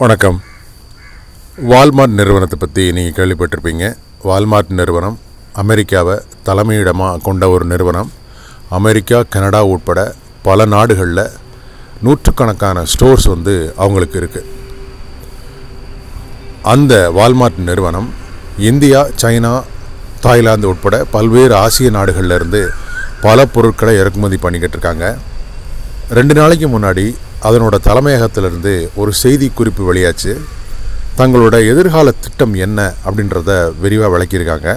வணக்கம். வால்மார்ட் நிறுவனத்தை பற்றி நீங்கள் கேள்விப்பட்டிருப்பீங்க. வால்மார்ட் நிறுவனம் அமெரிக்காவை தலைமையிடமாக கொண்ட ஒரு நிறுவனம். அமெரிக்கா கனடா உட்பட பல நாடுகளில் நூற்றுக்கணக்கான ஸ்டோர்ஸ் வந்து அவங்களுக்கு இருக்குது அந்த வால்மார்ட் நிறுவனம் இந்தியா சைனா தாய்லாந்து உட்பட பல்வேறு ஆசிய நாடுகளில் இருந்து பல பொருட்களை இறக்குமதி பண்ணிக்கிட்டு இருக்காங்க. ரெண்டு நாளைக்கு முன்னாடி அதனோட தலைமையகத்திலிருந்து ஒரு செய்தி குறிப்பு வெளியாச்சு. தங்களோட எதிர்கால திட்டம் என்ன அப்படின்றத விரிவாக விளக்கியிருக்காங்க.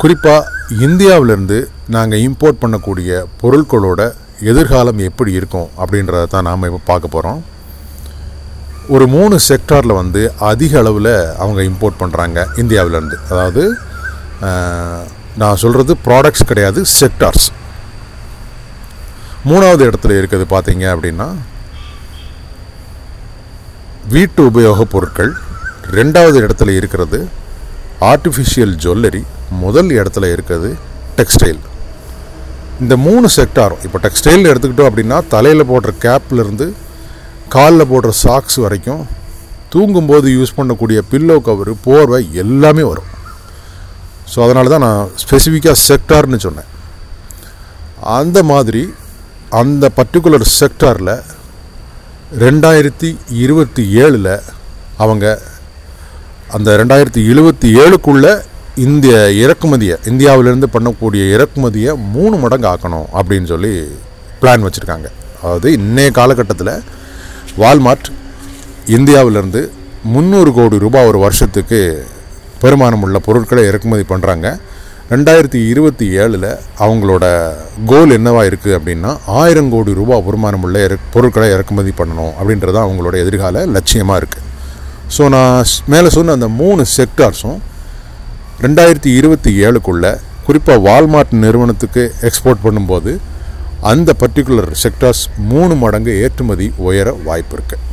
குறிப்பாக இந்தியாவிலேருந்து நாங்கள் இம்போர்ட் பண்ணக்கூடிய பொருட்களோட எதிர்காலம் எப்படி இருக்கும் அப்படின்றத தான் நாம் இப்போ பார்க்க போகிறோம் ஒரு மூணு செக்டாரில் வந்து அதிக அளவில் அவங்க இம்போர்ட் பண்ணுறாங்க இந்தியாவிலேருந்து. அதாவது நான் சொல்கிறது ப்ராடக்ட்ஸ் கிடையாது செக்டார்ஸ் மூணாவது இடத்துல இருக்கிறது பார்த்தீங்க அப்படின்னா வீட்டு உபயோகப் பொருட்கள். ரெண்டாவது இடத்துல இருக்கிறது ஆர்டிஃபிஷியல் ஜுவல்லரி முதல் இடத்துல இருக்கிறது டெக்ஸ்டைல் இந்த மூணு செக்டாரும் இப்போ டெக்ஸ்டைல் எடுத்துக்கிட்டோம் அப்படின்னா தலையில் போடுற கேப்லேருந்து காலில் போடுற சாக்ஸ் வரைக்கும் தூங்கும்போது யூஸ் பண்ணக்கூடிய பில்லோ கவரு போர்வை எல்லாமே வரும். ஸோ அதனால தான் நான் ஸ்பெசிஃபிக்காக செக்டார்னு சொன்னேன். அந்த மாதிரி அந்த பர்டிகுலர் செக்டாரில் ரெண்டாயிரத்தி இருபத்தி ஏழில் அவங்க அந்த ரெண்டாயிரத்தி எழுபத்தி ஏழுக்குள்ளே இந்திய இறக்குமதியை இந்தியாவிலேருந்து பண்ணக்கூடிய இறக்குமதியை மூணு மடங்கு ஆக்கணும் அப்படின்னு சொல்லி பிளான் வச்சுருக்காங்க. அதாவது இன்றைய காலகட்டத்தில் வால்மார்ட் இந்தியாவிலேருந்து முந்நூறு கோடி ரூபாய் ஒரு வருஷத்துக்கு பெருமானம் உள்ள பொருட்களை இறக்குமதி பண்ணுறாங்க ரெண்டாயிரத்தி இருபத்தி ஏழில் அவங்களோட கோல் என்னவா இருக்குது அப்படின்னா ஆயிரம் கோடி ரூபாய் வருமானம் உள்ள பொருட்களை இறக்குமதி பண்ணணும் அப்படின்றது அவங்களோட எதிர்கால லட்சியமாக இருக்குது ஸோ நான் மேலே சொன்ன அந்த மூணு செக்டார்ஸும் ரெண்டாயிரத்தி இருபத்தி ஏழுக்குள்ளே குறிப்பாக வால்மார்ட் நிறுவனத்துக்கு எக்ஸ்போர்ட் பண்ணும்போது அந்த பர்டிகுலர் செக்டார்ஸ் மூணு மடங்கு ஏற்றுமதி உயர வாய்ப்பு இருக்குது